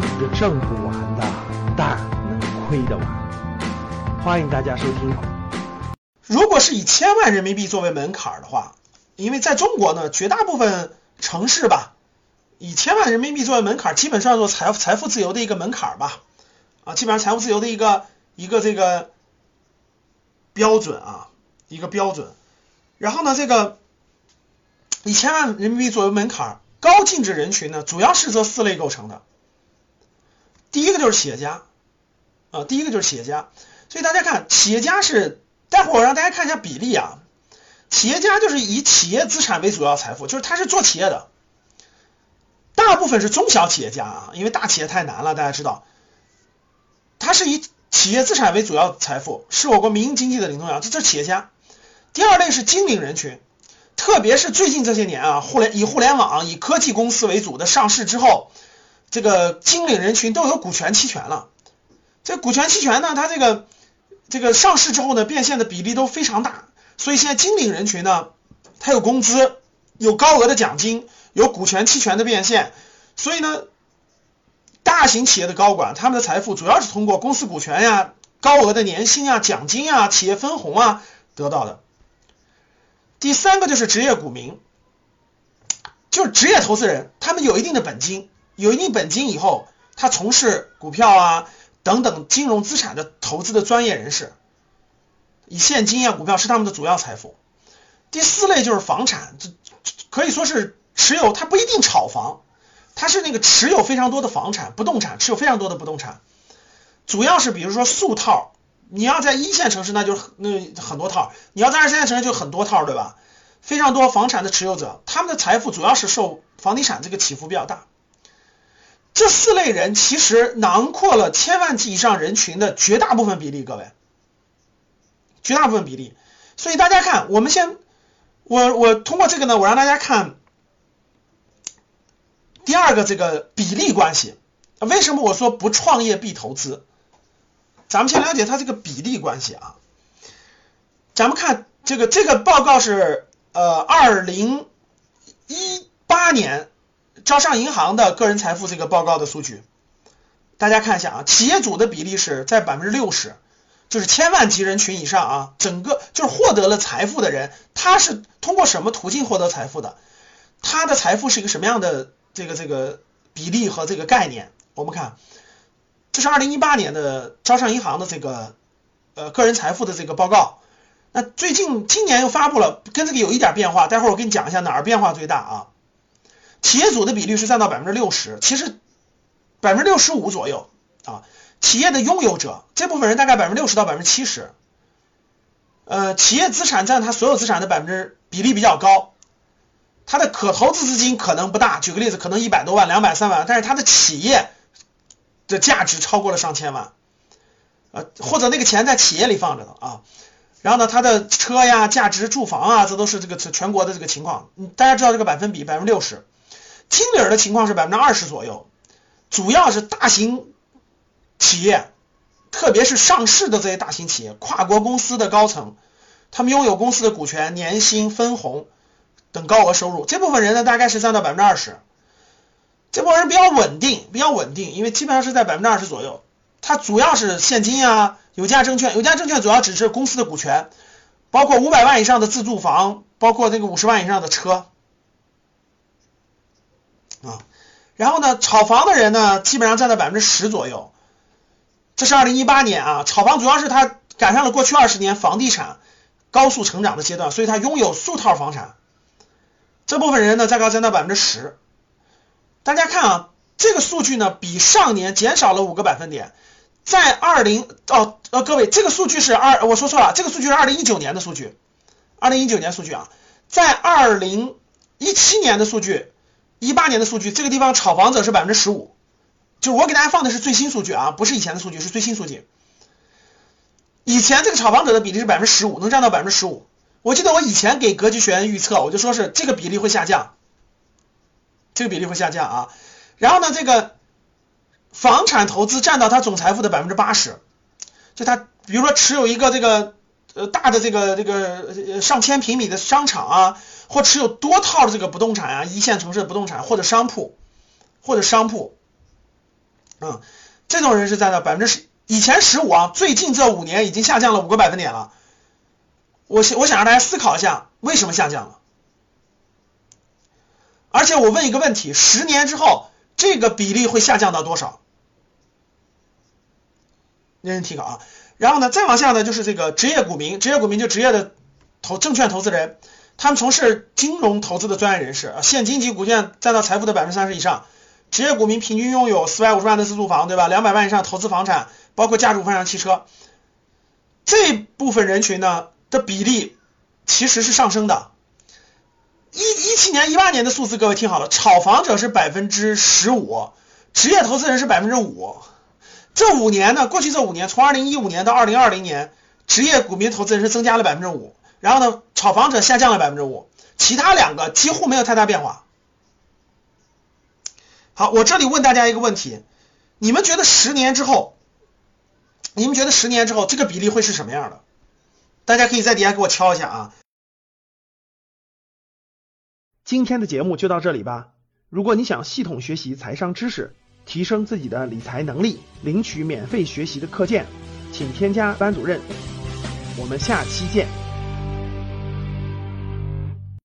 然这挣不完的，但能亏得完。欢迎大家收听。如果是以千万人民币作为门槛的话，因为在中国呢，绝大部分城市吧，以千万人民币作为门槛，基本上做财财富自由的一个门槛吧，啊，基本上财富自由的一个一个这个标准啊，一个标准。然后呢，这个以千万人民币作为门槛，高净值人群呢，主要是这四类构成的。第一个就是企业家，啊，第一个就是企业家。所以大家看，企业家是，待会儿我让大家看一下比例啊。企业家就是以企业资产为主要财富，就是他是做企业的，大部分是中小企业家啊，因为大企业太难了，大家知道。他是以企业资产为主要财富，是我国民营经济的领头羊，这就是企业家。第二类是精领人群，特别是最近这些年啊，互联以互联网、以科技公司为主的上市之后，这个精领人群都有股权期权了。这股权期权呢，它这个这个上市之后呢，变现的比例都非常大，所以现在精领人群呢，它有工资，有高额的奖金，有股权期权的变现，所以呢，大型企业的高管他们的财富主要是通过公司股权呀、高额的年薪啊、奖金啊、企业分红啊得到的。第三个就是职业股民，就是职业投资人，他们有一定的本金，有一定本金以后，他从事股票啊。等等金融资产的投资的专业人士，以现金啊股票是他们的主要财富。第四类就是房产，这可以说是持有，它不一定炒房，它是那个持有非常多的房产、不动产，持有非常多的不动产，主要是比如说数套，你要在一线城市那就那很多套，你要在二三线城市就很多套，对吧？非常多房产的持有者，他们的财富主要是受房地产这个起伏比较大。这四类人其实囊括了千万级以上人群的绝大部分比例，各位，绝大部分比例。所以大家看，我们先，我我通过这个呢，我让大家看第二个这个比例关系。为什么我说不创业必投资？咱们先了解它这个比例关系啊。咱们看这个这个报告是呃二零一八年。招商银行的个人财富这个报告的数据，大家看一下啊，企业主的比例是在百分之六十，就是千万级人群以上啊，整个就是获得了财富的人，他是通过什么途径获得财富的？他的财富是一个什么样的这个这个比例和这个概念？我们看，这是二零一八年的招商银行的这个呃个人财富的这个报告，那最近今年又发布了，跟这个有一点变化，待会儿我给你讲一下哪儿变化最大啊。企业主的比例是占到百分之六十，其实百分之六十五左右啊。企业的拥有者这部分人大概百分之六十到百分之七十，呃，企业资产占他所有资产的百分之比例比较高，他的可投资资金可能不大，举个例子，可能一百多万、两百、三万，但是他的企业的价值超过了上千万，呃，或者那个钱在企业里放着的啊。然后呢，他的车呀、价值住房啊，这都是这个全国的这个情况。大家知道这个百分比百分之六十。经理的情况是百分之二十左右，主要是大型企业，特别是上市的这些大型企业、跨国公司的高层，他们拥有公司的股权、年薪、分红等高额收入。这部分人呢，大概是占到百分之二十。这部分人比较稳定，比较稳定，因为基本上是在百分之二十左右。它主要是现金啊，有价证券，有价证券主要只是公司的股权，包括五百万以上的自住房，包括那个五十万以上的车。啊，然后呢，炒房的人呢，基本上占到百分之十左右。这是二零一八年啊，炒房主要是他赶上了过去二十年房地产高速成长的阶段，所以他拥有数套房产。这部分人呢，大概占到百分之十。大家看啊，这个数据呢，比上年减少了五个百分点。在二零哦呃，各位，这个数据是二，我说错了，这个数据是二零一九年的数据，二零一九年数据啊，在二零一七年的数据。一八年的数据，这个地方炒房者是百分之十五，就我给大家放的是最新数据啊，不是以前的数据，是最新数据。以前这个炒房者的比例是百分之十五，能占到百分之十五。我记得我以前给格局学员预测，我就说是这个比例会下降，这个比例会下降啊。然后呢，这个房产投资占到他总财富的百分之八十，就他比如说持有一个这个呃大的这个这个上千平米的商场啊。或持有多套的这个不动产啊，一线城市的不动产或者商铺，或者商铺，嗯，这种人是占到百分之十，以前十五啊，最近这五年已经下降了五个百分点了。我想我想让大家思考一下，为什么下降了？而且我问一个问题：十年之后，这个比例会下降到多少？认真提高啊！然后呢，再往下呢，就是这个职业股民，职业股民就职业的投证券投资人，他们从事金融投资的专业人士，现金级股券占到财富的百分之三十以上。职业股民平均拥有四百五十万的自住房，对吧？两百万以上投资房产，包括家族房产、汽车，这部分人群呢的比例其实是上升的。一一七年、一八年的数字，各位听好了，炒房者是百分之十五，职业投资人是百分之五。这五年呢，过去这五年，从二零一五年到二零二零年，职业股民投资人是增加了百分之五，然后呢，炒房者下降了百分之五，其他两个几乎没有太大变化。好，我这里问大家一个问题，你们觉得十年之后，你们觉得十年之后这个比例会是什么样的？大家可以在底下给我敲一下啊。今天的节目就到这里吧。如果你想系统学习财商知识，提升自己的理财能力，领取免费学习的课件，请添加班主任。我们下期见。